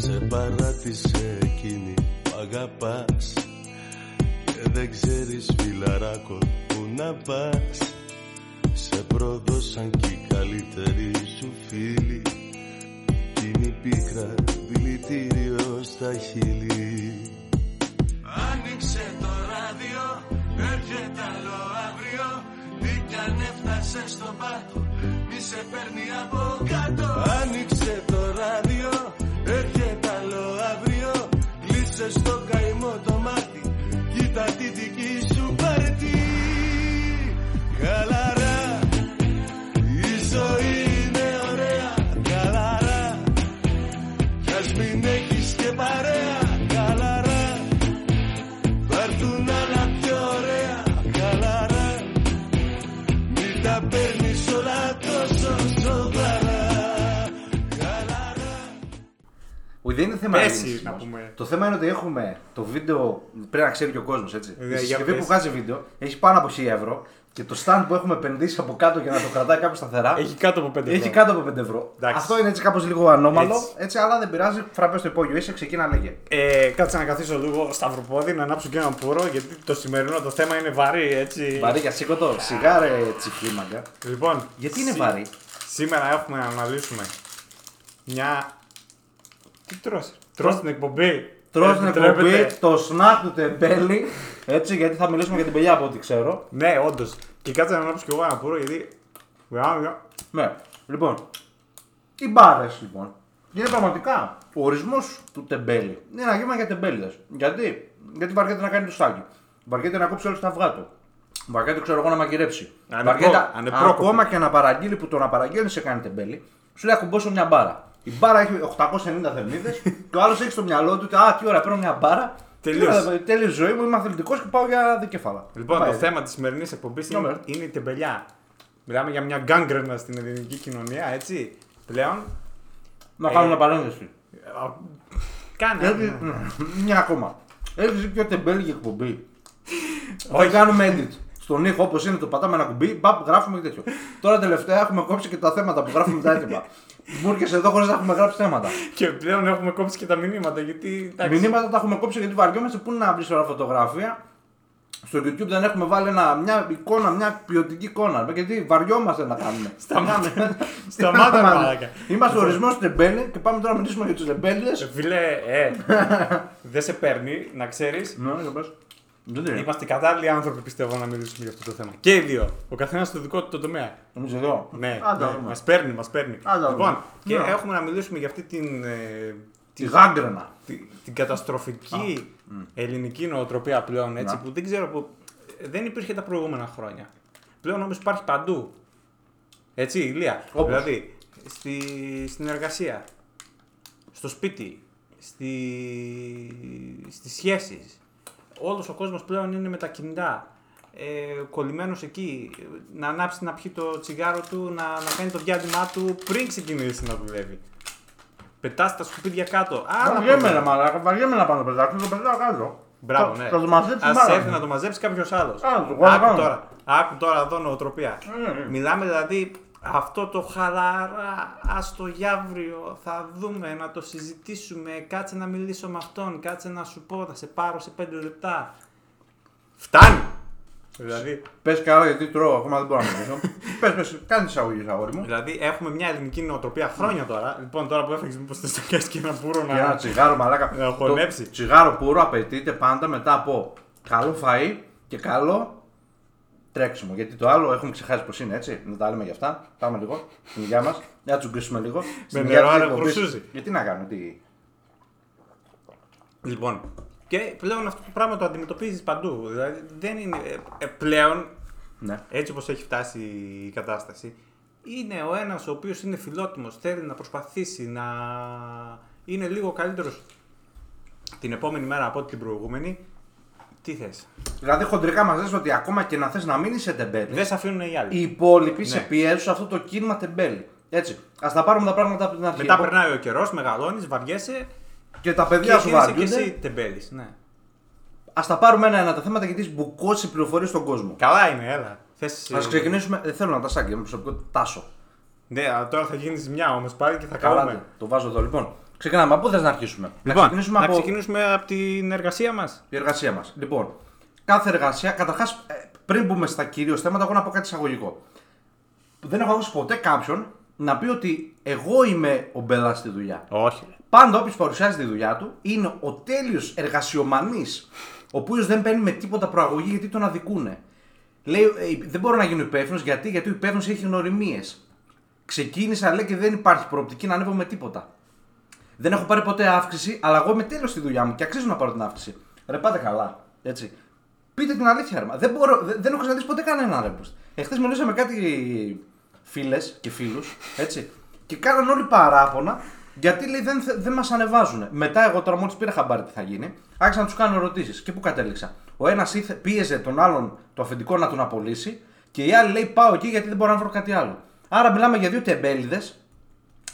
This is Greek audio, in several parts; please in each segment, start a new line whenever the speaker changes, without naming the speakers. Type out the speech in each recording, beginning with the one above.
Σε παράτησε εκείνη που αγαπάς. Και δεν ξέρεις φιλαράκο που να πας. Σε προδώσαν κι οι καλύτεροι σου φίλοι. Κι είναι η πίκρα δηλητήριο στα χείλη. Άνοιξε το ράδιο, έρχεται άλλο αύριο. Τι κι αν έφτασες στον πάτο, μη σε παίρνει από κάτω. Άνοιξε
δεν είναι θέμα
Πέσει,
ειρήνης
να
μας.
πούμε.
Το θέμα είναι ότι έχουμε το βίντεο. Πρέπει να ξέρει και ο κόσμος έτσι.
Ε,
Η
για
συσκευή
πες.
που βγάζει βίντεο έχει πάνω από 1000 ευρώ και το stand που έχουμε επενδύσει από κάτω για να το κρατάει κάπου σταθερά
Έχει κάτω από 5 ευρώ.
έχει κάτω από 5 ευρώ.
Εντάξει.
Αυτό είναι έτσι κάπως λίγο ανώμαλο,
Έτσι.
έτσι. αλλά δεν πειράζει. Φραπέ στο υπόγειο είσαι, ξεκίνα λέγε.
Ε, κάτσε να καθίσω λίγο σταυροπόδι, να ανάψω και έναν πουρο, γιατί το σημερινό το θέμα είναι βαρύ, έτσι.
Βαρύ για σήκωτο, σιγάρε τσιχλίμαγκα.
Λοιπόν,
Γιατί είναι
σή-
βαρύ;
Σήμερα έχουμε να αναλύσουμε μια. Τι τρως, τρως την εκπομπή.
Τρως την
Επιτρέπεται.
εκπομπή, το σνακ του τεμπέλη. Έτσι, γιατί θα μιλήσουμε για την πελιά από ό,τι ξέρω.
Ναι, όντως. Και κάτσε να ανάψω κι εγώ ένα πουρο, γιατί.
Ναι. Λοιπόν, οι μπάρες λοιπόν. Είναι πραγματικά ο ορισμός του τεμπέλη. Είναι ένα γεύμα για τεμπέληδες. Γιατί; Γιατί βαριέται να κάνει το στάκι. Βαριέται να κόψει όλο τα αυγά του. Βαριέται, ξέρω εγώ, να μαγειρέψει.
Ανεπρό-
Βαριέται
ανεπρόκοπη.
ακόμα και να παραγγείλει που το να παραγγέλνει σε κάνει τεμπέλη. Σου λέει ακουμπώσω μια μπάρα. Η μπάρα έχει 890 θερμίδες και ο άλλος έχει στο μυαλό του ότι Α, τι ώρα παίρνω μια μπάρα.
Τελείωσε.
Τέλειωσε ζωή μου, είμαι αθλητικός και πάω για δικέφαλα.
Λοιπόν,
Πάει.
το θέμα της σημερινής εκπομπής είναι,
Ναι.
είναι η τεμπελιά. Μιλάμε για μια γκάγκρενα στην ελληνική κοινωνία, έτσι. Πλέον.
Να
Ε,
κάνουμε παρένθεση.
α, Κάνε.
Έχει-
ναι.
Μια ακόμα. Έχει δει πιο τεμπέλη για εκπομπή. Όχι, κάνουμε edit. Στον ήχο όπως είναι το πατάμε ένα κουμπί, μπαπ, γράφουμε και τέτοιο. Τώρα τελευταία έχουμε κόψει και τα θέματα που γράφουμε τα έτοιμα. Μου έρχεσαι εδώ χωρίς να έχουμε γράψει θέματα.
Και πλέον έχουμε κόψει και τα μηνύματα γιατί. εντάξει,
Μηνύματα τα έχουμε κόψει γιατί βαριόμαστε πού να βρεις τώρα φωτογραφία; Στο YouTube δεν έχουμε βάλει ένα, μια εικόνα, μια ποιοτική εικόνα. Γιατί βαριόμαστε να κάνουμε.
Σταμάτα.
Κάνουμε-
Σταμάτα,
Τι να
μαλάκα.
κάνουμε. Είμαστε ορισμός τεμπέλη και πάμε τώρα να μιλήσουμε για τους τεμπέληδε.
Ε, Φίλε, ε, δεν σε παίρνει, να ξέρεις.
Ναι, για πες. Δεν είναι.
Είμαστε κατάλληλοι άνθρωποι, πιστεύω, να μιλήσουμε για αυτό το θέμα. Και οι δύο. Ο καθένας στο δικό του το τομέα.
Εμείς εδώ.
Ναι,
Άντε,
ναι
δούμε.
μας παίρνει, μας παίρνει.
Άντε,
λοιπόν,
δούμε.
και
Ναι.
έχουμε να μιλήσουμε για αυτή την. ε,
Τη γάγκρενα.
τη- την καταστροφική ελληνική νοοτροπία πλέον έτσι
Να.
που δεν ξέρω που δεν υπήρχε τα προηγούμενα χρόνια. Πλέον όμως υπάρχει παντού. Έτσι, ηλία.
Όπως;
Δηλαδή, στη, στην εργασία, στο σπίτι, στη, στις σχέσεις. Όλος ο κόσμος πλέον είναι με τα κινητά. Ε, κολλημένος εκεί, να ανάψει να πιει το τσιγάρο του, να, να κάνει το διάδημά του πριν ξεκινήσει να δουλεύει. Πετάς τα σκουπίδια κάτω. Άρα
Βαριέμαι ρε μαλάκα, βαριέμαι να πάω να πετάξω, το πετάω κάτω.
Μπράβο,
Θα-
ναι.
Θα το μαζέψεις
Ας
μάνα.
έρθει να το μαζέψει κάποιος άλλος.
Α, το κάνω,
Άκου
κάνω.
τώρα. Άκου τώρα εδώ νοοτροπία.
Ε, ε.
Μιλάμε δηλαδή αυτό το χαλαρά, άστο για αύριο, θα δούμε, να το συζητήσουμε, κάτσε να μιλήσω με αυτόν, κάτσε να σου πω, θα σε πάρω σε 5 λεπτά. Φτάνει! Δηλαδή,
Πες καλά γιατί τρώω, ακόμα δεν μπορώ να μιλήσω. Πες, πε, κάνει εισαγωγή, αγόρι μου.
δηλαδή έχουμε μια ελληνική νοοτροπία χρόνια τώρα. Λοιπόν, τώρα που έφαγες μήπως θες να κάνεις και ένα πουρο
Για ένα
να...
τσιγάρο, μαλάκα.
Να χωνέψει.
Το τσιγάρο πουρο απαιτείται πάντα μετά από καλό φαΐ και καλό τρέξιμο. Γιατί το άλλο έχουμε ξεχάσει πώ είναι, έτσι. Να τα λέμε για αυτά. Πάμε λίγο στην υγειά μας. Να τσουγκρίσουμε λίγο. Στην υγειά
νερό,
της
άρα
εκπομπής.
κρουσούζει.
Γιατί να κάνουμε, τι.
Λοιπόν, και πλέον αυτό το πράγμα το αντιμετωπίζεις παντού. Δηλαδή δεν είναι ε, ε, πλέον
Ναι.
έτσι όπως έχει φτάσει η κατάσταση, είναι ο ένας ο οποίος είναι φιλότιμος, θέλει να προσπαθήσει να είναι λίγο καλύτερος την επόμενη μέρα από ό,τι την προηγούμενη. Τι θες;
Δηλαδή χοντρικά μας λες ότι ακόμα και να θες να μείνει σε τεμπέλη,
Δεν σε αφήνουν οι άλλοι.
οι υπόλοιποι
Ναι.
σε πιέζουν σε αυτό το κίνημα τεμπέλη. Έτσι. Α τα πάρουμε τα πράγματα από την αρχή.
Μετά
Εγώ-
περνάει ο καιρός, μεγαλώνεις, βαριέσαι
Και τα
και
παιδιά σου
γίνεσαι και εσύ
βαριούνται.
τεμπέλης. Ναι.
Α τα πάρουμε ένα-ένα τα θέματα γιατί έχει μπουκώσεις πληροφορίες στον κόσμο.
Καλά είναι, έλα. Θες,
Α ξεκινήσουμε. Δεν θέλω να τα σάγκη, είμαι προσωπικό. Τάσο.
Ναι, αλλά τώρα θα γίνεις ζημιά όμως πάλι και θα
Καλά,
κάνουμε.
το βάζω εδώ. Λοιπόν, ξεκινάμε. Από πού θες να αρχίσουμε;
Λοιπόν,
να ξεκινήσουμε
να
από
ξεκινήσουμε από την εργασία μας.
η εργασία μας. Λοιπόν, κάθε εργασία, καταρχάς, πριν μπούμε στα κυρίως θέματα, εγώ να πω κάτι εισαγωγικό. Δεν έχω ακούσει ποτέ κάποιον να πει ότι εγώ είμαι ο μπελά στη δουλειά.
Όχι. ρε.
Πάντα όποιος παρουσιάζει τη δουλειά του είναι ο τέλειος εργασιομανής, ο οποίος δεν παίρνει με τίποτα προαγωγή γιατί τον αδικούνε. Λέει, «Ε, δεν μπορώ να γίνω υπεύθυνος γιατί, γιατί ο υπεύθυνος έχει γνωριμίες. Ξεκίνησα λέει και δεν υπάρχει προοπτική να ανέβω με τίποτα. Δεν έχω πάρει ποτέ αύξηση, αλλά εγώ είμαι τέλειο στη δουλειά μου και αξίζω να πάρω την αύξηση. Ρε πάτε καλά. Έτσι. Πείτε την αλήθεια, ρε. μα. Δεν, μπορώ, δεν, δεν έχω συναντήσει ποτέ κανέναν ρε. Εχθές μιλούσα με κάτι φίλες και φίλους, έτσι. Και κάναν όλοι παράπονα γιατί λέει δεν, θε- δεν μας ανεβάζουν. Μετά, εγώ τώρα μόλις πήρα χαμπάρι τι θα γίνει, άρχισα να τους κάνω ερωτήσεις. Και πού κατέληξα. Ο ένας πίεζε τον άλλον το αφεντικό να τον απολύσει και η άλλη λέει πάω εκεί γιατί δεν μπορώ να βρω κάτι άλλο. Άρα μιλάμε για δύο τεμπέληδες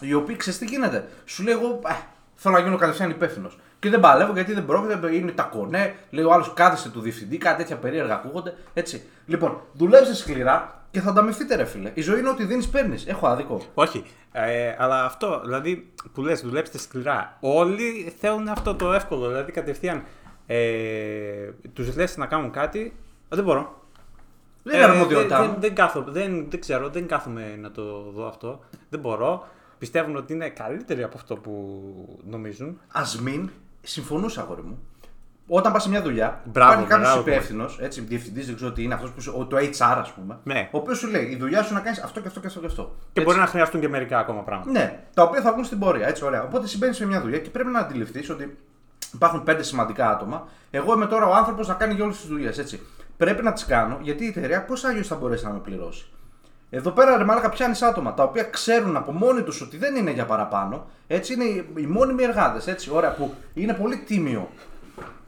οι οποίοι ξέρεις τι γίνεται. Σου λέει εγώ ε, θέλω να γίνω κατευθείαν υπεύθυνος. Και δεν παλεύω γιατί δεν πρόκειται, είναι τα κονέ. Λέει ο άλλος κάθεσε του διευθυντή, κάτι τέτοια περίεργα ακούγονται. Έτσι. Λοιπόν, δουλέψτε σκληρά και θα ανταμυφθείτε, ρε φίλε. Η ζωή είναι ότι δίνεις, παίρνεις. Έχω άδικο.
Όχι. Ε, αλλά αυτό, δηλαδή που λες, δουλέψτε σκληρά. Όλοι θέλουν αυτό το εύκολο. Δηλαδή κατευθείαν ε, τους λες να κάνουν κάτι. «Α, Δεν μπορώ.
Δεν είναι
Ε,
αρμοδιότητά
δεν,
μου.
δεν, δεν, κάθω- δεν, δεν ξέρω, δεν κάθομαι να το δω αυτό. Δεν μπορώ. Πιστεύουν ότι είναι καλύτεροι από αυτό που νομίζουν.
Α μην συμφωνούσα, αγόρι μου. Όταν πας σε μια δουλειά,
Μπράβο,
υπάρχει κάποιος
μπράβο.
υπεύθυνος, έτσι, διευθυντής, δεν ξέρω τι είναι αυτός, το HR, ας πούμε.
Ναι.
Ο οποίος σου λέει: Η δουλειά σου να κάνεις αυτό και αυτό και αυτό και αυτό.
Και
Έτσι.
μπορεί να χρειαστούν και μερικά ακόμα πράγματα.
Ναι, τα οποία θα βγουν στην πορεία. Έτσι, ωραία. Οπότε συμβαίνει σε μια δουλειά και πρέπει να αντιληφθείς ότι υπάρχουν πέντε σημαντικά άτομα. Εγώ είμαι τώρα ο άνθρωπος να κάνει για όλες τις δουλειές. Έτσι. Πρέπει να τις κάνω γιατί η εταιρεία πώς άγιο θα μπορέσει να με πληρώσει; Εδώ πέρα ρε μάλακα πιάνεις άτομα τα οποία ξέρουν από μόνοι τους ότι δεν είναι για παραπάνω. Έτσι είναι οι, οι μόνιμοι εργάτες. Έτσι, ωραία, που είναι πολύ τίμιο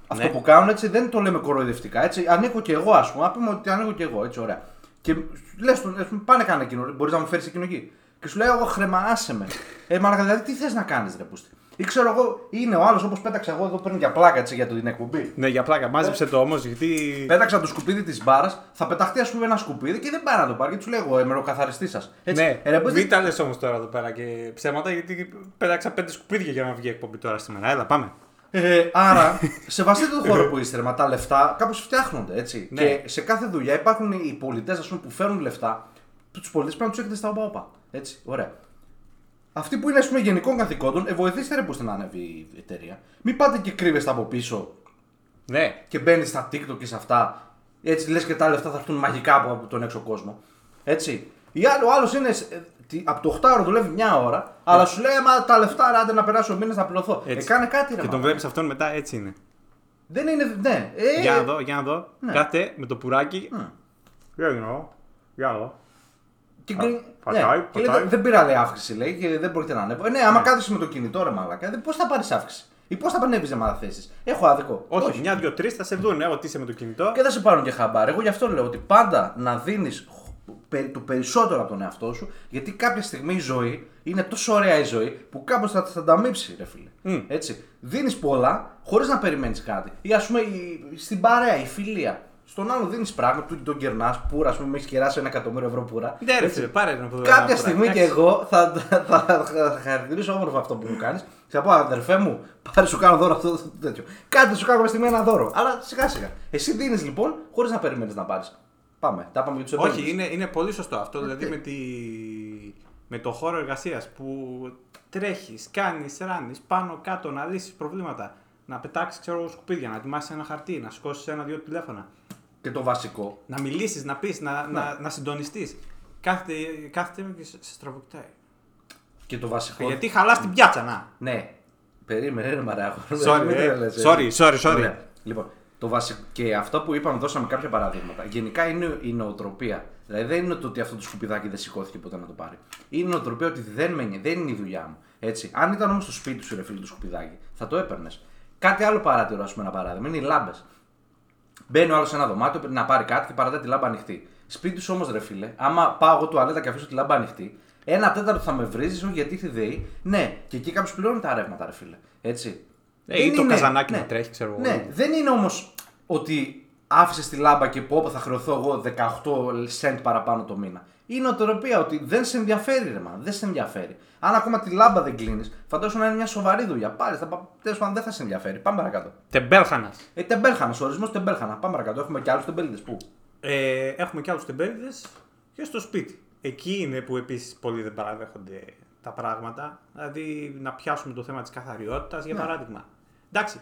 αυτό
Ναι.
που κάνουν έτσι δεν το λέμε κοροϊδευτικά. Έτσι, ανήκω και εγώ, ας πούμε. Να πούμε ότι ανήκω και εγώ, έτσι, ωραία. Και λες του, ας πούμε, πάνε κάνε εκείνο, μπορείς να μου φέρεις εκείνο εκεί. Και σου λέει, Εγώ χρεμάσε με. Ε, μαλακα, δηλαδή τι θες να κάνεις, ρε πούστη. Ή ξέρω εγώ, είναι ο άλλος όπως πέταξα εγώ εδώ πριν για πλάκα έτσι, για την εκπομπή.
Ναι, για πλάκα. Μάζεψε το όμως γιατί.
Πέταξα το σκουπίδι της μπάρας, θα πεταχτεί ας πούμε ένα σκουπίδι και δεν πάει να το πάρει. Και τους λέω εγώ, είμαι ο καθαριστή σα.
Ναι,
ε, ρε, πώς
μην
δεν-
τα λες όμως τώρα εδώ πέρα και ψέματα γιατί πέταξα πέντε σκουπίδια για να βγει η εκπομπή τώρα σήμερα. Έλα, πάμε.
Ε, άρα, σεβαστείτε τον χώρο που είστε, ρε, μα τα λεφτά κάπως φτιάχνονται έτσι.
Ναι.
Και σε κάθε δουλειά υπάρχουν οι πολιτές που φέρνουν λεφτά, τους πολιτές πρέπει να τους έχετε στα όπα. Έτσι, ωραία. Αυτοί που είναι ας πούμε, γενικών καθηκόντων, ε, βοηθήστε ρε που ώστε να ανέβει η εταιρεία. Μην πάτε και κρύβεστε από πίσω
Ναι,
και μπαίνει στα TikTok και σε αυτά. Έτσι λες και τα λεφτά θα έρθουν μαγικά από, από τον έξω κόσμο. Έτσι. Η άλλη, ο άλλος είναι. ε, τι- από το 8 ώρα δουλεύει μια ώρα, αλλά σου λέει Μα τα λεφτά, ρε, άντε να περάσει ο μήνα να πληρωθώ. Ε,
Έτσι.
κάνε κάτι, ρε.
και τον
μάνα.
βλέπεις αυτόν μετά έτσι είναι.
Δεν είναι. Ναι. Ε,
Για να δω, για να δω.
Ναι.
Κάτε με το πουράκι.
Μμ.
Για να δω. Για να δω.
Και,
Α,
γκρι-
πατάει,
ναι, και λέει,
πατάει.
δεν- δεν πήρα λέει αύξηση λέει και δεν πρόκειται να ανέβω. Ε, ναι, άμα κάθεσαι με το κινητό ρε μαλάκα, πώς θα πάρεις αύξηση; Ή πώς θα πανέβεις να θέσει. Έχω άδικο.
Όχι, μια, δύο, τρεις θα σε δουν ε, ότι είσαι με το κινητό.
Και δεν σε πάρουν και χαμπάρι. Εγώ γι' αυτό λέω ότι πάντα να δίνεις το περισσότερο από τον εαυτό σου, γιατί κάποια στιγμή η ζωή είναι τόσο ωραία η ζωή που κάπως θα, θα τα μύψει, ρε φίλε.
Μμ.
Έτσι. Δίνεις πολλά χωρίς να περιμένεις κάτι. Ή ας πούμε η- στην παρέα, η φιλία. Στον άλλο δίνεις πράγμα, του τον κερνάς, πούρα, ας πούμε, με έχεις κεράσει ένα εκατομμύριο ευρώ πούρα.
Ναι, ρε
Έτσι.
φίλε, πάρε ένα ποδοσφαίρο.
Κάποια στιγμή και εγώ θα, θα, θα, θα χαρακτηρίσω όμορφα αυτό που μου κάνεις. Θα πω, αδερφέ μου, πάρε σου κάνω δώρο αυτό το τέτοιο. Κάτι σου κάνω μέσα στιγμή ένα δώρο. Αλλά σιγά σιγά. Εσύ δίνεις λοιπόν χωρίς να περιμένεις να πάρεις. Πάμε. Τα πάμε για τους
Όχι, είναι, είναι πολύ σωστό αυτό. δηλαδή
τι;
με, τη, με το χώρο εργασίας που τρέχεις, κάνεις, ράνεις πάνω κάτω να λύσεις προβλήματα. Να πετάξεις ξέρω, σκουπίδια, να ετοιμάσεις ένα χαρτί, να σηκώσεις ένα-δύο τηλέφωνα.
Και το βασικό.
Να μιλήσεις, να πεις, να,
Ναι.
να, να συντονιστείς. Κάθεται, κάθεται και σε, σε στραβοκτάει.
Και το βασικό.
Γιατί χαλάς την πιάτσα, να.
Ναι. Περίμενε, ρε μαράγο.
Sorry,
Μην
ε.
τρελαίνεσαι.
Sorry, sorry, sorry.
Ωραία. Λοιπόν, το βασικό. Και αυτό που είπαμε, δώσαμε κάποια παραδείγματα. Γενικά είναι η νοοτροπία. Δηλαδή δεν είναι το ότι αυτό το σκουπιδάκι δεν σηκώθηκε ποτέ να το πάρει. Είναι η νοοτροπία ότι δεν με νοιάζει, δεν είναι η δουλειά μου. Έτσι. Αν ήταν όμως στο σπίτι σου, ρε φίλε, το σκουπιδάκι, θα το έπαιρνες. Κάτι άλλο παράτηρο, ας πούμε, ένα παράδειγμα, είναι οι λάμπες. Μπαίνει ο άλλος σε ένα δωμάτιο να πάρει κάτι και παρατάει τη λάμπα ανοιχτή. Σπίτι σου όμως, ρε φίλε, άμα πάω εγώ τουαλέτα και αφήσω τη λάμπα ανοιχτή, ένα τέταρτο θα με βρίζεις, όχι γιατί ήρθε ΔΕΗ. Ναι, και εκεί κάποιος πληρώνει τα ρεύματα, ρε φίλε. Έτσι.
Ε, ή
Δεν
το
είναι-
καζανάκι
ναι.
να τρέχει, ξέρω εγώ.
Ναι, δεν είναι όμως ότι άφησε τη λάμπα και πω θα χρεωθώ εγώ 18 cent παραπάνω το μήνα. Η νοοτροπία ότι δεν σε ενδιαφέρει, ρε μα, δεν σε ενδιαφέρει. Αν ακόμα τη λάμπα δεν κλείνεις, φαντάζομαι να είναι μια σοβαρή δουλειά. Πάλι, τέλος πάντων δεν θα σε ενδιαφέρει. Πάμε παρακάτω.
Τεμπέλχανας.
Ε, τεμπέλχανας, ορισμός τεμπέλχανα. Πάμε παρακάτω. Έχουμε και άλλους τεμπέληδες. Πού;
Ε, έχουμε και άλλους τεμπέληδες και στο σπίτι. Εκεί είναι που επίσης πολλοί δεν παραδέχονται τα πράγματα. Δηλαδή να πιάσουμε το θέμα της καθαριότητας για
Ναι.
παράδειγμα. Εντάξει,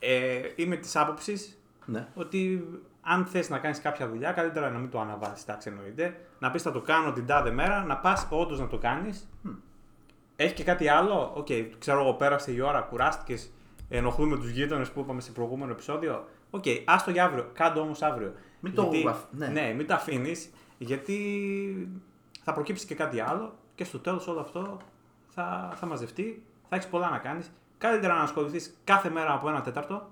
ε, είμαι της άποψης
Ναι.
ότι αν θες να κάνεις κάποια δουλειά, καλύτερα να μην το αναβάλει. Εντάξει, εννοείται. Να πεις θα το κάνω την τάδε μέρα, να πας όντως να το κάνεις. Έχει και κάτι άλλο; Οκ, ξέρω εγώ, πέρασε η ώρα, κουράστηκες. Ενοχλούμε τους γείτονες που είπαμε σε προηγούμενο επεισόδιο. Οκ, άστο για αύριο. Κάντο όμως αύριο.
Μην το
Γιατί-
αφ- ναι.
ναι, μην το αφήνεις. Γιατί θα προκύψει και κάτι άλλο και στο τέλος όλο αυτό θα, θα μαζευτεί. Θα έχεις πολλά να κάνεις. Καλύτερα να ασχοληθείς κάθε μέρα από ένα τέταρτο.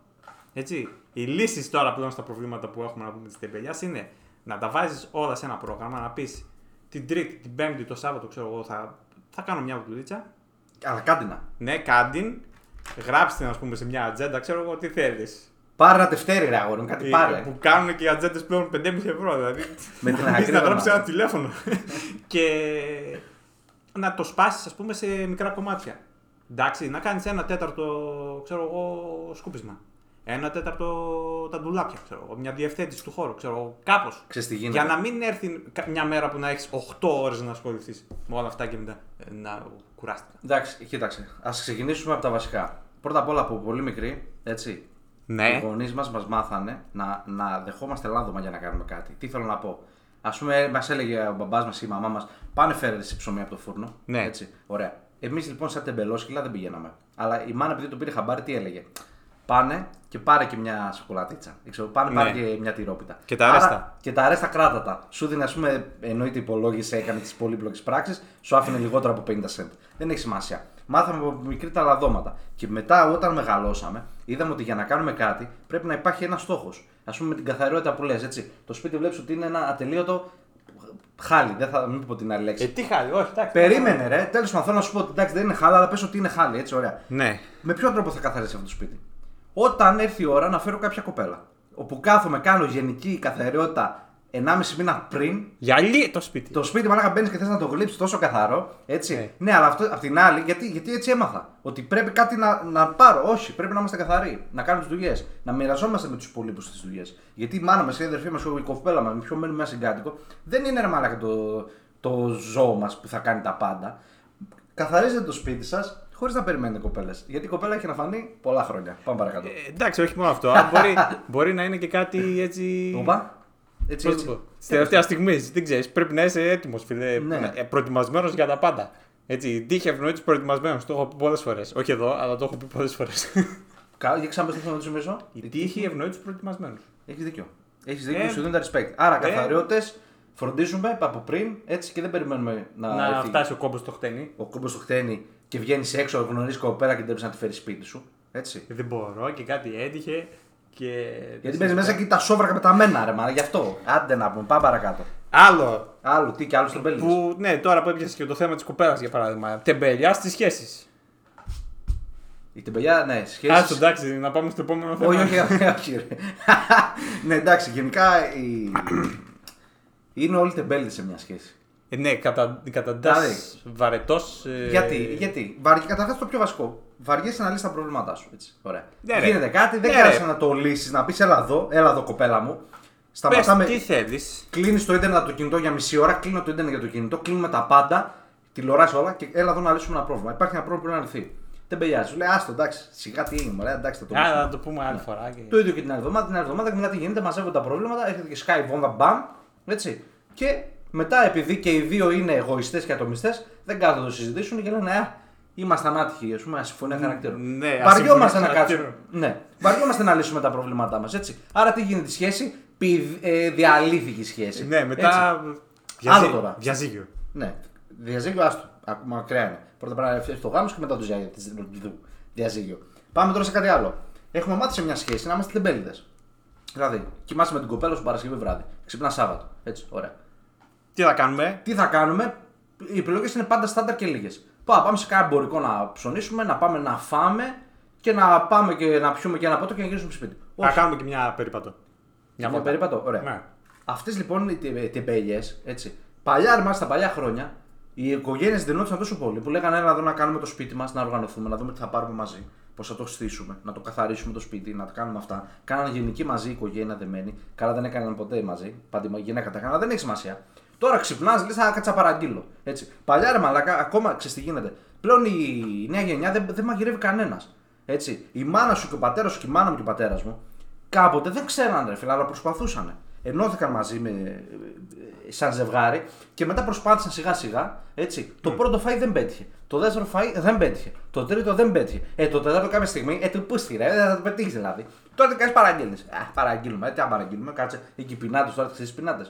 Έτσι. Οι λύσεις τώρα πλέον στα προβλήματα που έχουμε να πούμε της τεμπελιάς είναι να τα βάζεις όλα σε ένα πρόγραμμα. Να πεις την Τρίτη, την Πέμπτη, το Σάββατο, ξέρω εγώ, θα, θα κάνω μια δουλίτσα.
Αλλά κάντε να.
Ναι, κάντιν. Γράψτε, ας πούμε, σε μια ατζέντα, ξέρω εγώ τι θέλεις.
Πάρε ένα τευτέρι, ρε αγόρι μου, κάτι πάρε.
Που κάνουν και οι ατζέντες πλέον 5,5 ευρώ. Δηλαδή.
Με την
Μπορείς
ακρίβεια
να γράψει
να-
ένα τηλέφωνο. και να το σπάσεις, ας πούμε, σε μικρά κομμάτια. Εντάξει, να κάνεις ένα τέταρτο, ξέρω εγώ, σκούπισμα. Ένα τέταρτο τα ντουλάπια, ξέρω εγώ. Μια διευθέτηση του χώρου, ξέρω εγώ. Κάπως.
Ξέρεις τι γίνεται.
Για να μην έρθει κα- μια μέρα που να έχεις 8 ώρες να ασχοληθείς με όλα αυτά και μετά ε, να κουράστηκα.
Εντάξει, κοίταξε. Α ξεκινήσουμε από τα βασικά. Πρώτα απ' όλα από πολύ μικρή, έτσι.
Ναι.
Οι γονείς μας μας μάθανε να, να δεχόμαστε λάδωμα για να κάνουμε κάτι. Τι θέλω να πω; Α πούμε, μας έλεγε ο μπαμπάς μας ή η μαμά μας, πάνε φέρετε σε ψωμί από το φούρνο.
Ναι.
Έτσι. Ωραία. Εμείς λοιπόν, σαν τεμπελόσκυλα δεν πηγαίναμε. Αλλά η μάνα, επειδή το πήρε χαμπάρι, τι έλεγε; Πάνε και πάρε και μια σοκολατίτσα. Δεν Ξέρω, πάνε
Ναι.
πάρε και μια τυρόπιτα.
Και τα
Άρα,
αρέστα.
Και τα αρέστα κράτατα. Σου δίνει, ας πούμε, εννοείται υπολόγισε, έκανε τις πολύπλοκες πράξεις, σου άφηνε λιγότερο από 50 cent. Δεν έχει σημασία. Μάθαμε από μικρή τα λαδώματα. Και μετά, όταν μεγαλώσαμε, είδαμε ότι για να κάνουμε κάτι πρέπει να υπάρχει ένας στόχος. Α πούμε, με την καθαριότητα που λες, έτσι. Το σπίτι βλέπεις ότι είναι ένα ατελείωτο χάλι. Δεν θα μην πω την άλλη λέξη.
Ε, τι χάρη, όχι, εντάξει.
Περίμενε, ρε. Τέλος πάντων, θέλω να σου πω ότι εντάξει, δεν είναι χάλα, αλλά πες ότι είναι χάλι, έτσι, ωραία.
Ναι.
Με ποιο τρόπο θα καθαρίσει αυτό το σπίτι; Όταν έρθει η ώρα να φέρω κάποια κοπέλα. Όπου κάθομαι, κάνω γενική καθαριότητα 1,5 μήνα πριν.
Γυαλί το σπίτι.
Το σπίτι μαλάκα μπαίνεις και θες να το γλύψεις τόσο καθαρό. Έτσι.
Ναι.
Ναι, αλλά αυτό, απ' την άλλη, γιατί, γιατί έτσι έμαθα. Ότι πρέπει κάτι να, να πάρω. Όχι, πρέπει να είμαστε καθαροί. Να κάνουμε τις δουλειές. Να μοιραζόμαστε με τους υπολείπους τι δουλειές. Γιατί η μάνα μας, η αδερφή μας, η κοφπέλα μας, με ποιο μένουμε ένα συγκάτοικο, δεν είναι ρε μαλάκα το, το ζώο μας που θα κάνει τα πάντα. Καθαρίζετε το σπίτι σας χωρίς να περιμένετε κοπέλες. Γιατί η κοπέλα έχει να φανεί πολλά χρόνια. Πάμε παρακάτω.
Ε, εντάξει, όχι μόνο αυτό. αλλά μπορεί, μπορεί να είναι και κάτι έτσι.
Οπα. Έτσι,
Πώς το
έτσι.
πω; Στη τελευταίας στιγμής, δεν ξέρεις. Πρέπει να είσαι έτοιμος, φίλε.
Ναι.
Προετοιμασμένος για τα πάντα. Έτσι, τύχη ευνοεί του προετοιμασμένου. Το έχω πει πολλές φορές. Όχι εδώ, αλλά το έχω πει πολλές φορές.
Κα- Για ξαναπες το θέμα του νομίζω.
Η τύχη ευνοεί του προετοιμασμένου.
Έχεις δίκιο. Έχεις δίκιο,
Ε,
σου δίνει τα respect. Άρα,
ε.
καθαριότητε φροντίζουμε από πριν έτσι και δεν περιμένουμε να,
Να
έρθει
φτάσει ο κόμπος στο χτένι.
ο κόμπος στο χτένι και βγαίνεις έξω, γνωρίζεις κοπέρα και δεν πρέπει να τη φέρεις σπίτι σου. Έτσι.
Δεν μπορώ και κάτι έτυχε. Και...
Γιατί παίζεις μέσα και τα σόβρακα πεταμένα, ρε μάνα, γι' αυτό. Άντε να πούμε, πάμε παρακάτω.
Άλλο.
Άλλο, τι και άλλο στον πέλης.
Που, ναι, τώρα που έπιασες και το θέμα της κοπέλα για παράδειγμα. Τεμπελιά στις σχέσεις.
Η τεμπελιά, ναι,
Άστο,
σχέσεις.
εντάξει, να πάμε στο επόμενο θέμα.
Όχι, όχι, όχι, όχι, ρε. ναι, εντάξει, γενικά η... είναι όλοι τεμπέλοι σε μια σχέση.
Ε, ναι, κατα, καταντάς
Δηλαδή.
βαρετός. ε,
Γιατί, γιατί. Βαρ... Καταρχάς το πιο βασικό. Βαριέσαι να λύσεις τα προβλήματά σου. Έτσι. Ωραία.
Ναι, ρε.
Γίνεται κάτι, δεν
Ναι,
κάθεσαι
ρε.
να το λύσεις, να πεις έλα εδώ, έλα εδώ κοπέλα μου.
Πες
Σταματάμε.
τι θέλεις.
Κλείνεις το ίντερνετ από το κινητό για μισή ώρα, κλείνω το ίντερνετ για το κινητό, κλείνουμε τα πάντα, τηλεοράσει όλα και έλα εδώ να λύσουμε ένα πρόβλημα. Υπάρχει ένα πρόβλημα που πρέπει να λυθεί. Δεν πελιάζει. Σου λέει, άστο εντάξει, σιγά τι έγινε, μωρέ, εντάξει θα το
Άρα
λύσουμε.
να το πούμε άλλη φορά. Και...
Το ίδιο και την άλλη εβδομάδα. Την άλλη εβδομάδα και μετά τι γίνεται, μαζεύονται τα προβλήματα, έρχεται και σκάει βόμβα, μπαμ. Έτσι. Και μετά, επειδή και οι δύο είναι εγωιστές και ατομιστές, δεν κάθονται να το συζητήσουν και λένε, Α, ήμασταν άτυχοι, ας πούμε, ασυμφωνία χαρακτήρων.
ναι,
Βαριόμαστε
ασυμφωνία
να κάτσουμε.
χαρακτήρων.
Ναι, βαριόμαστε να λύσουμε τα προβλήματά μας. Έτσι. Άρα τι γίνεται η σχέση, πι, ε, διαλύθηκε η σχέση.
Ναι, μετά.
Έτσι.
Διαζύ-
Άλλο τώρα.
Διαζύγιο.
Ναι, διαζύγιο, άστο. Ακόμα μακριά είναι. Πρώτα πρέπει να φτιάξει το γάμος και μετά το ζιά- το διαζύγιο. Πάμε τώρα σε κάτι άλλο. Έχουμε μάθει σε μια σχέση να είμαστε τεμπέληδες. Δηλαδή, κοιμάσαι με την κοπέλα σου Παρασκευή βράδυ. Ξυπνάς Σάββατο. Έτσι, ωραία.
Τι θα κάνουμε;
Τι θα κάνουμε, οι επιλογές είναι πάντα στάνταρ και λίγες. Πάμε σε κάνα εμπορικό να ψωνίσουμε, να πάμε να φάμε και να πάμε και να πιούμε και ένα ποτό και να γυρίσουμε σπίτι.
Θα
Όχι.
κάνουμε και μια περίπατο.
Μια
βόλτα.
περίπατο. Ωραία.
Ναι.
Αυτές λοιπόν οι τεμπέλιε, έτσι. Παλιά, ρε, στα παλιά χρόνια, οι οικογένειες δινόντουσαν τόσο πολύ που λέγανε έλα εδώ να κάνουμε το σπίτι μας, να οργανωθούμε, να δούμε τι θα πάρουμε μαζί. Πώς θα το στήσουμε, να το καθαρίσουμε το σπίτι, να τα κάνουμε αυτά. Κάνανε γενική μαζί η οικογένεια δεμένη. Καλά δεν έκαναν ποτέ μαζί. Πάντα η γυναίκα τα έκανα, δεν έχει σημασία. Τώρα ξυπνάς, λες, θα κάτσα παραγγείλω. Έτσι. Παλιά ρε μαλάκα, ακόμα ξέρεις τι γίνεται. Πλέον η νέα γενιά δεν, δεν μαγειρεύει κανένας. Έτσι. Η μάνα σου και ο πατέρας σου και η μάνα μου και ο πατέρας μου κάποτε δεν ξέραν ρε φίλε, αλλά προσπαθούσαν. Ενώθηκαν μαζί με, ε, σαν ζευγάρι και μετά προσπάθησαν σιγά σιγά. Έτσι. Το πρώτο φάι δεν πέτυχε. Το δεύτερο φάι δεν πέτυχε. Το τρίτο δεν πέτυχε. Ε, το τέταρτο κάποια στιγμή, ε, του πούστη ρε, δεν θα το πετύχεις δηλαδή. Τώρα τι κάνεις παραγγέλνεις. Α, παραγγείλουμε. Ε, τι αν παραγγείλουμε, κάτσε. Εκεί πινάτε τώρα, ξέρει πινάτε.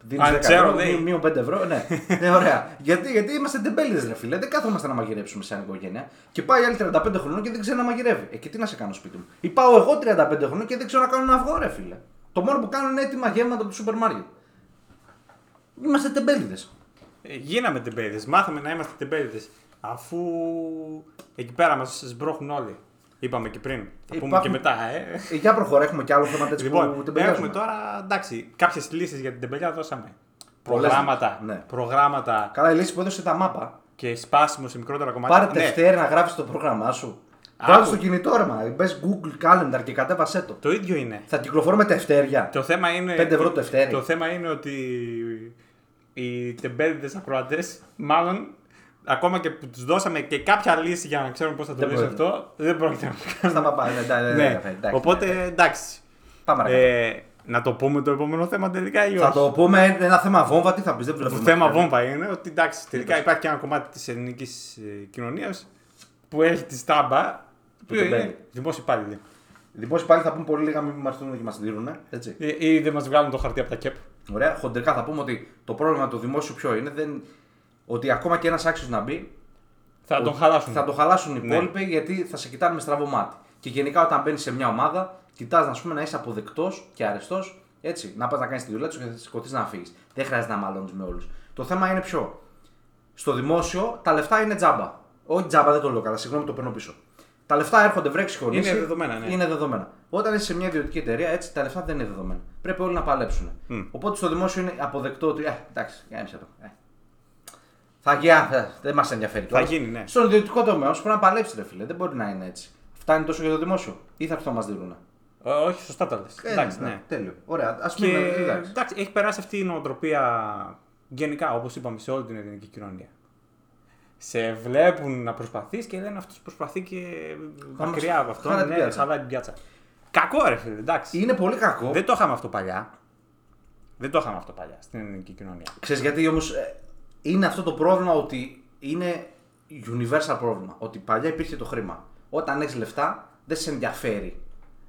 Δίνεις
Α,
10
ξέρω,
ευρώ,
λέει.
μείον- μείον 5 ευρώ. Ναι, ναι ωραία. γιατί, γιατί είμαστε τεμπέληδε, ρε φίλε. Δεν κάθομαστε να μαγειρέψουμε σαν οικογένεια. Και πάει άλλη 35 χρονών και δεν ξέρει να μαγειρεύει. Ε, και τι να σε κάνω σπίτι μου. Ή πάω εγώ 35 χρονών και δεν ξέρω να κάνω ένα αυγό, ρε φίλε. Το μόνο που κάνω είναι έτοιμα γεύματα από το σούπερ μάριο. Είμαστε τεμπέληδε.
Ε, Γίναμε τεμπέληδε. Μάθαμε να είμαστε τεμπέληδε. Αφού εκεί πέρα μα σμπρώχνουν όλοι. Είπαμε και πριν. Θα πούμε
Υπάρχουν-
και μετά, ε.
Ε, για προχώρα, έχουμε και άλλο θέμα έτσι που
Λοιπόν,
τεμπελιάζουμε.
έχουμε τώρα εντάξει, κάποιες λύσεις για την τεμπελιά δώσαμε.
Πολλές,
Προγράμματα,
ναι.
προγράμματα
Καλά, η λύση που έδωσε τα μάπα.
και σπάσιμο σε μικρότερα κομμάτια.
Πάρε
Ναι,
Δευτέρα να γράφεις το πρόγραμμά σου.
Άκου.
Βάλει στο κινητό ρε μα. Μπες Google Calendar και κατέβασέ το.
το ίδιο είναι.
Θα κυκλοφορούμε Τευτέρια.
Το θέμα είναι.
Πέντε ευρώ το ευτέρι.
Το θέμα είναι ότι οι τεμπέληδες ακροατές, μάλλον ακόμα και που τους δώσαμε και κάποια λύση για να ξέρουν πώς θα το
Δεν
λύσουν
πρόκειται.
αυτό, δεν πρόκειται να το κάνουν.
Στα παπά. ναι, εντάξει,
Ναι.
εντάξει, εντάξει,
Οπότε
ναι.
εντάξει.
Πάμε παρακάτω.
Ε, να το πούμε το επόμενο θέμα τελικά ή όχι;
Θα το πούμε ένα θέμα βόμβα, τι θα πεις, δεν
Το
βλέπουμε.
θέμα βόμβα είναι ότι εντάξει, τελικά
Είδες.
υπάρχει και ένα κομμάτι της ελληνικής κοινωνίας που έχει τη στάμπα. Που
το
είναι
μπαίνει.
δημόσιοι υπάλληλοι.
Λοιπόν, πάλι θα πούμε πολύ λίγα, μην μας έρθουν και μα δίνουν. Έτσι.
Ε, Ή δεν μας βγάλουν το χαρτί από τα κεπ.
Ωραία, χοντρικά θα πούμε ότι το πρόβλημα του δημόσιου ποιο είναι, δεν... ότι ακόμα και ένας άξιος να μπει,
Θα τον
ότι
χαλάσουν.
Θα το χαλάσουν οι
Ναι.
υπόλοιποι γιατί θα σε κοιτάνε με στραβό μάτι. Και γενικά όταν μπαίνεις σε μια ομάδα, κοιτάς να, πούμε, να είσαι αποδεκτός και αρεστός. Έτσι, να πας να κάνεις τη δουλειά τους και θα σηκωθεί να φύγεις. Δεν χρειάζεται να μαλώνεις με όλους. Το θέμα είναι ποιο. Στο δημόσιο τα λεφτά είναι τζάμπα. Όχι τζάμπα, δεν το λέω καλά, συγγνώμη το παίρνω πίσω. Τα λεφτά έρχονται βρέξει χωρί.
Είναι δεδομένα, ναι.
Είναι δεδομένα. Όταν είσαι σε μια ιδιωτική εταιρεία, έτσι τα λεφτά δεν είναι δεδομένα. Πρέπει όλοι να παλέψουν. Οπότε στο δημόσιο είναι αποδεκτό ότι. Ε, εντάξει, γάμισε το. Ε. Θα γίνει, ε, δεν μας ενδιαφέρει.
Θα
κιόλας.
γίνει, ναι.
Στον ιδιωτικό τομέα όμω πρέπει να παλέψει, ρε φίλε. Δεν μπορεί να είναι έτσι. Φτάνει τόσο για το δημόσιο. Ή θα έρθουν να μας δίνουν.
Ε, όχι, σωστά τα λες. εντάξει, ναι.
Τέλειο. Ωραία. Α
Και
πούμε. εντάξει.
εντάξει, έχει περάσει αυτή η νοοτροπία γενικά, όπως είπαμε, σε όλη την ελληνική κοινωνία. Σε βλέπουν να προσπαθείς και λένε αυτός προσπαθεί και
Θα μας
μακριά από αυτό.
χαλάει την
Ναι,
πιάτσα.
χαλάει την πιάτσα. Κακό ρε φίλε, εντάξει.
Είναι πολύ κακό.
Δεν το είχαμε αυτό παλιά. Δεν το είχαμε αυτό παλιά στην ελληνική κοινωνία.
Ξέρεις γιατί όμως είναι αυτό το πρόβλημα ότι είναι universal πρόβλημα. Ότι παλιά υπήρχε το χρήμα. Όταν έχεις λεφτά δεν σε ενδιαφέρει.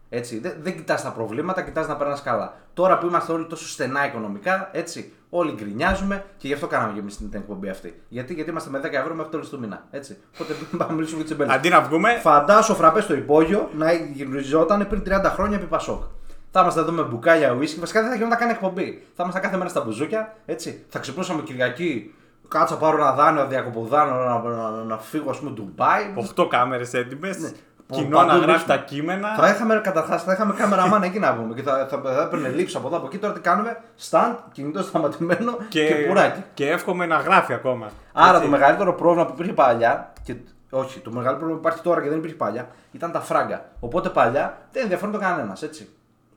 Έτσι, δεν, δεν κοιτάς τα προβλήματα, κοιτάς να περνάς καλά. Τώρα που είμαστε όλοι τόσο στενά οικονομικά, έτσι, όλοι γκρινιάζουμε και γι' αυτό κάναμε και εμείς την εκπομπή αυτή. Γιατί, γιατί είμαστε με 10 ευρώ μέχρι το τέλος του μήνα. Έτσι. Οπότε πάμε να μιλήσουμε για τις εμπέλες.
Αντί να βγούμε,
Φαντάσου ο φραπές στο υπόγειο να γυριζόταν πριν 30 χρόνια επί Πασόκ. Θα ήμασταν εδώ με μπουκάλια ουίσκι. Βασικά δεν θα γινόταν καν εκπομπή. Θα ήμασταν κάθε μέρα στα μπουζούκια. Έτσι. Θα ξυπνούσαμε Κυριακή. Κάτσα πάρω ένα δάνειο, διακοποδάνιο να, να, να, φύγω, ας πούμε, Ντουμπάι.
8 κάμερες έτοιμες.
Ναι.
Κοινό
Παντού
να γράφει
βρίσκουμε.
τα κείμενα.
Θα είχαμε καταρχάς θα είχαμε κάμεραμάν εκεί να πούμε και θα, θα, θα έπαιρνε λήψη από εδώ από εκεί. Τώρα τι κάνουμε, stand, κινητό σταματημένο και,
Και,
πουράκι.
και εύχομαι να γράφει ακόμα.
Άρα
Έτσι.
το μεγαλύτερο πρόβλημα που υπήρχε παλιά, και, όχι, το μεγαλύτερο πρόβλημα που υπάρχει τώρα και δεν υπήρχε παλιά, ήταν τα φράγκα. Οπότε παλιά δεν ενδιαφέρον το κανένας, έτσι.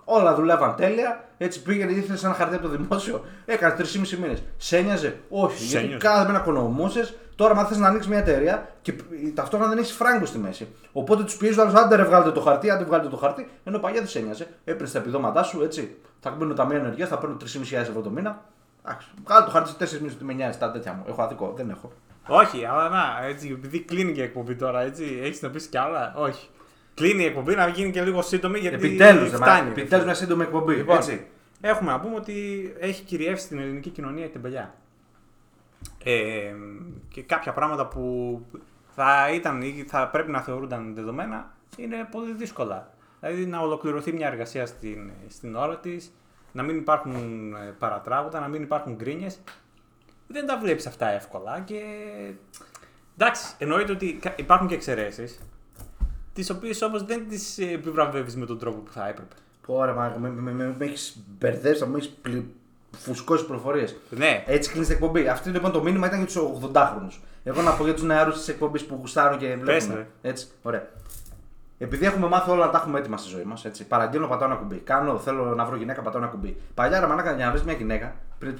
Όλα δουλεύαν τέλεια, έτσι πήγαινε, ήθελε ένα χαρτί από το δημόσιο, έκανε 3,5 μήνες. Σε ένοιαζε, όχι,
Σε
γιατί
ένοιαζε.
κάθε μήνα οικονομούσε. Τώρα, αν θε να ανοίξεις μια εταιρεία και ταυτόχρονα δεν έχεις φράγκο στη μέση. Οπότε τους πιέζει ο άλλος, άντε ρε, βγάλετε το χαρτί, άντε βγάλετε το χαρτί. Ενώ παλιά δεν σε ένοιαζε. Έπαιρνε τα επιδόματά σου, έτσι. Θα μπαίνω ταμείο ενεργεία, θα παίρνω 3.500 ευρώ το μήνα. Εντάξει, βγάλε το χαρτί σε 4 μήνες ότι με νοιάζει τα τέτοια μου. Έχω αδικό, δεν έχω.
Όχι, αλλά να, έτσι, επειδή κλείνει και η εκπομπή τώρα, έτσι, έχεις να πεις κι άλλα. Όχι. Κλείνει η εκπομπή να γίνει και λίγο σύντομη γιατί
Επιτέλους,
φτάνει.
επιτέλους μια σύντομη εκπομπή.
Λοιπόν,
έτσι.
Έχουμε να πούμε ότι έχει κυριεύσει στην ελληνική κοινωνία η τεμπελιά. Ε, και κάποια πράγματα που θα, ήταν, ή θα πρέπει να θεωρούνταν δεδομένα είναι πολύ δύσκολα. Δηλαδή να ολοκληρωθεί μια εργασία στην, στην ώρα της, να μην υπάρχουν ε, παρατράγουδα, να μην υπάρχουν γκρίνιες. Δεν τα βλέπεις αυτά εύκολα και. Εντάξει, εννοείται ότι κα- υπάρχουν και εξαιρέσεις, τις οποίες όμως δεν τις επιβραβεύεις με τον τρόπο που θα έπρεπε.
Ωραία, μα με, με, με, με έχεις μπερδέψει, με έχεις φουσκώσει προφορίες.
Ναι,
Έτσι κλείνεις την εκπομπή. Αυτό λοιπόν το μήνυμα ήταν για τους 80χρονου. Εγώ να πω για τους νεαρούς της εκπομπής που γουστάρουν και βλέπουν.
ρε.
Έτσι, ωραία. Επειδή έχουμε μάθει όλα να τα έχουμε έτοιμα στη ζωή μας, έτσι. Παραγγέλνω, πατάω ένα κουμπί. Κάνω, θέλω να βρω γυναίκα, πατάω ένα κουμπί. Παλιά ρε μανάκα για να βρεις μια γυναίκα πριν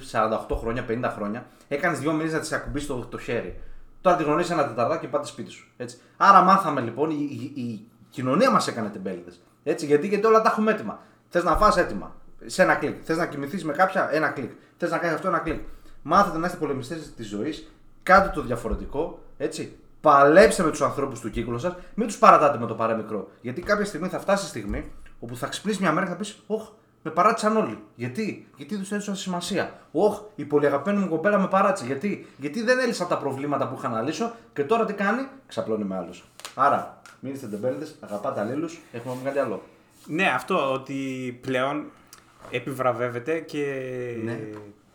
48 χρόνια, 50 χρόνια, έκανες δύο μήνες να της ακουμπήσεις το, το χέρι. Τώρα τη γνωρίζεις ένα τεταρτάκι και πάτε σπίτι σου. Έτσι. Άρα μάθαμε λοιπόν, η, η, η κοινωνία μας έκανε τεμπέληδες. Έτσι, γιατί, γιατί όλα τα έχουμε έτοιμα. Θες να φας έτοιμα. Σε ένα κλικ. Θες να κοιμηθείς με κάποια, ένα κλικ. Θες να κάνεις αυτό, ένα κλικ. Μάθετε να είστε πολεμιστές της ζωής. Κάντε το διαφορετικό. Έτσι. Παλέψτε με τους ανθρώπους του κύκλου σας. Μην τους παρατάτε με το παραμικρό. Γιατί κάποια στιγμή θα φτάσει η στιγμή όπου θα ξυπνήσεις μια μέρα και θα πεις: Ωχ, με παράτησαν όλοι. Γιατί, Γιατί τους έδωσαν σημασία. Ωχ, η πολυαγαπημένη μου κοπέλα με παράτησε. Γιατί, Γιατί δεν έλυσα τα προβλήματα που είχα να λύσω και τώρα τι κάνει, ξαπλώνει με άλλους. Άρα, μην είστε τεμπέληδε, αγαπάτε αλλήλους, έχουμε κάτι άλλο.
ναι, αυτό ότι πλέον επιβραβεύεται και
Ναι.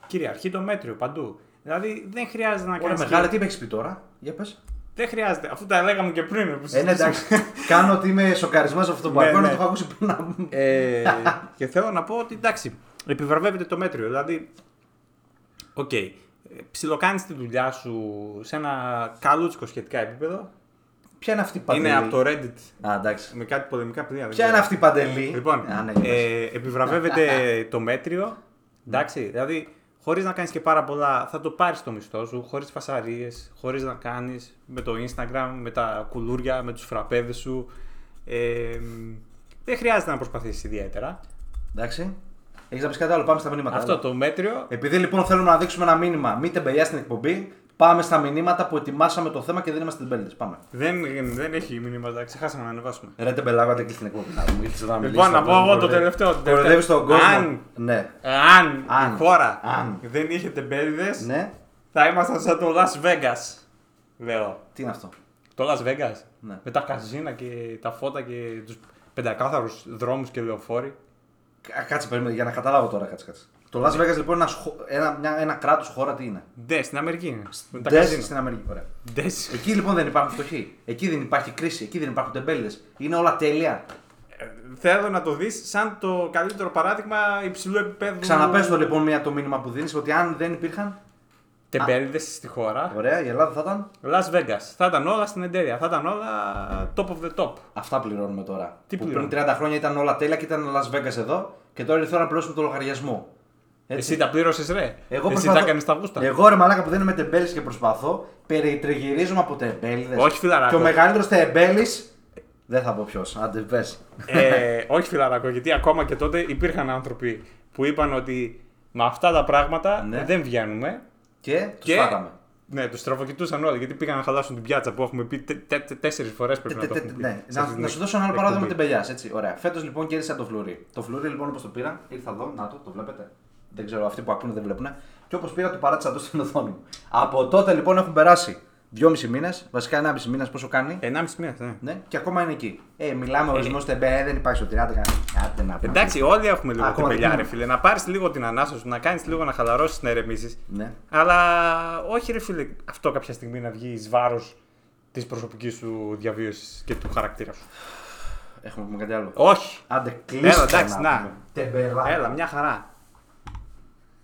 κυριαρχεί το μέτριο παντού. Δηλαδή δεν χρειάζεται να
Ωραία,
κάνεις.
μεγάλη, τι με έχεις πει τώρα, για πες.
Δεν χρειάζεται. Αυτό τα λέγαμε και πριν. που
Ε, ναι,
συζητήσαμε.
εντάξει. Κάνω ότι είμαι σοκαρισμένο από αυτό που
Ναι,
ακούω, να
ναι.
το έχω ακούσει πριν να.
Ε, και θέλω να πω ότι εντάξει, επιβραβεύεται το μέτριο. Δηλαδή, OK, okay, ψιλοκάνεις τη δουλειά σου σε ένα καλούτσικο σχετικά επίπεδο.
Ποια είναι αυτή η παντελή;
Είναι από το Reddit
Α, εντάξει.
με κάτι πολεμικά παιδιά. δεν
Ποια
ξέρω.
είναι αυτή η παντελή;
Λοιπόν,
Α, ναι, για πες.
ε, επιβραβεύεται το μέτριο. Εντάξει, δηλαδή χωρίς να κάνεις και πάρα πολλά, θα το πάρεις το μισθό σου, χωρίς φασαρίες, χωρίς να κάνεις με το Instagram, με τα κουλούρια, με τους φραπέδες σου. Ε, δεν χρειάζεται να προσπαθήσεις ιδιαίτερα.
Εντάξει. Έχεις να πεις κάτι άλλο, πάμε στα μηνύματα.
Αυτό
Έλα.
το μέτριο
Επειδή λοιπόν θέλουμε να δείξουμε ένα μήνυμα, μην τεμπελιάς στην εκπομπή, πάμε στα μηνύματα που ετοιμάσαμε το θέμα και δεν είμαστε τεμπέλτε. Πάμε.
δεν, δεν έχει μηνύματα, ξεχάσαμε να ανεβάσουμε.
Ρε τεμπελάγα, δεν κλείσει την εκπομπή. Να μου ήρθε να μιλήσει.
Λοιπόν, να πω εγώ το τελευταίο. το
Κοροϊδεύει
τελευταίο.
τον κόσμο.
Αν,
Ναι.
αν,
Αν.
η χώρα
Αν.
δεν είχε τεμπέληδες,
Ναι.
θα ήμασταν σαν το Las Vegas. Λέω.
Τι είναι αυτό;
Το Las Vegas.
Ναι.
Με τα καζίνα και τα φώτα και τους πεντακάθαρους δρόμους και λεωφόροι.
Κα- Κάτσε, περίμενε, για να καταλάβω τώρα, κάτσε, κάτσε. Το Las Vegas λοιπόν είναι ένας χω- ένα, μια, ένα κράτος χώρα, τι είναι;
Ντε, στην Αμερική είναι. Με τα
Ντες
καζίνα.
στην Αμερική. Ωραία.
Ντες.
Εκεί λοιπόν δεν υπάρχουν φτωχοί. Εκεί δεν υπάρχει κρίση. Εκεί δεν υπάρχουν τεμπέληδε. Είναι όλα τέλεια.
Ε, Θέλω να το δεις σαν το καλύτερο παράδειγμα υψηλού επίπεδου.
Ξαναπες το λοιπόν μια το μήνυμα που δίνεις ότι αν δεν υπήρχαν.
Τεμπέληδες στη χώρα.
Ωραία, η Ελλάδα θα ήταν.
Las Vegas. Θα ήταν όλα στην εντέλεια. Θα ήταν όλα top of the top.
Αυτά πληρώνουμε τώρα.
Τι
που
πληρώνουμε;
πριν 30 χρόνια ήταν όλα τέλεια και ήταν Las Vegas εδώ και τώρα ήρθε η ώρα να πληρώσουμε το λογαριασμό. Έτσι.
Εσύ τα πλήρωσες, ρε.
Εγώ
Εσύ
προσπαθώ-
τα έκανες τα γούστα.
Εγώ ρε μαλάκα που δεν είμαι τεμπέλης και προσπαθώ, περιτριγυρίζομαι από τεμπέληδες.
Όχι, φιλαράκο.
Και ο μεγαλύτερος τεμπέλης. Δεν θα πω ποιος. Άντε, πες.
ε, όχι φιλαράκο, γιατί ακόμα και τότε υπήρχαν άνθρωποι που είπαν ότι με αυτά τα πράγματα
Ναι.
δεν βγαίνουμε.
Και τους
Και-
φάγαμε.
Ναι, τους τραβοκοιτούσαν όλοι γιατί πήγαν να χαλάσουν την πιάτσα που έχουμε πει τέσσερις φορές πρέπει να το
Τε- τε-
έχουμε πει.
ναι.
σε
Να,
αυτή την
να σου δώσω ένα άλλο παράδειγμα με
εκπομπή.
τεμπελιάς. Έτσι, ωραία. Φέτος λοιπόν κέρδισα το φλουρί. Το φλουρί λοιπόν όπως το πήρα, ήρθα εδώ, να το, το βλέπετε. Δεν ξέρω, αυτοί που ακούνε δεν βλέπουν. Και όπως πήρα, το παράτησα εδώ στην οθόνη μου. Από τότε λοιπόν έχουν περάσει δυόμιση μήνες, βασικά 1,5 μήνα πόσο κάνει.
Ενάμιση μήνα, ναι.
Ναι, και ακόμα είναι εκεί. Ε, μιλάμε ορισμός τεμπέ, δεν υπάρχει σωτηρά, δεν κάνει. Άντε να πούμε.
Εντάξει, όλοι έχουμε λίγο
Ακόμα
τεμπελιά,
δεν
ρε φίλε. Να πάρεις λίγο την ανάσα σου, να κάνεις λίγο να χαλαρώσεις, να ερεμήσεις.
Ναι.
Αλλά όχι, ρε φίλε, αυτό κάποια στιγμή να βγει εις βάρος της προσωπικής σου διαβίωσης και του χαρακτήρα σου.
Έχουμε πούμε κάτι άλλο.
Όχι.
Άντε, κλείστε.
Έλα, εντάξει, να.
πούμε. Τεμπελά.
Έλα, μια χαρά.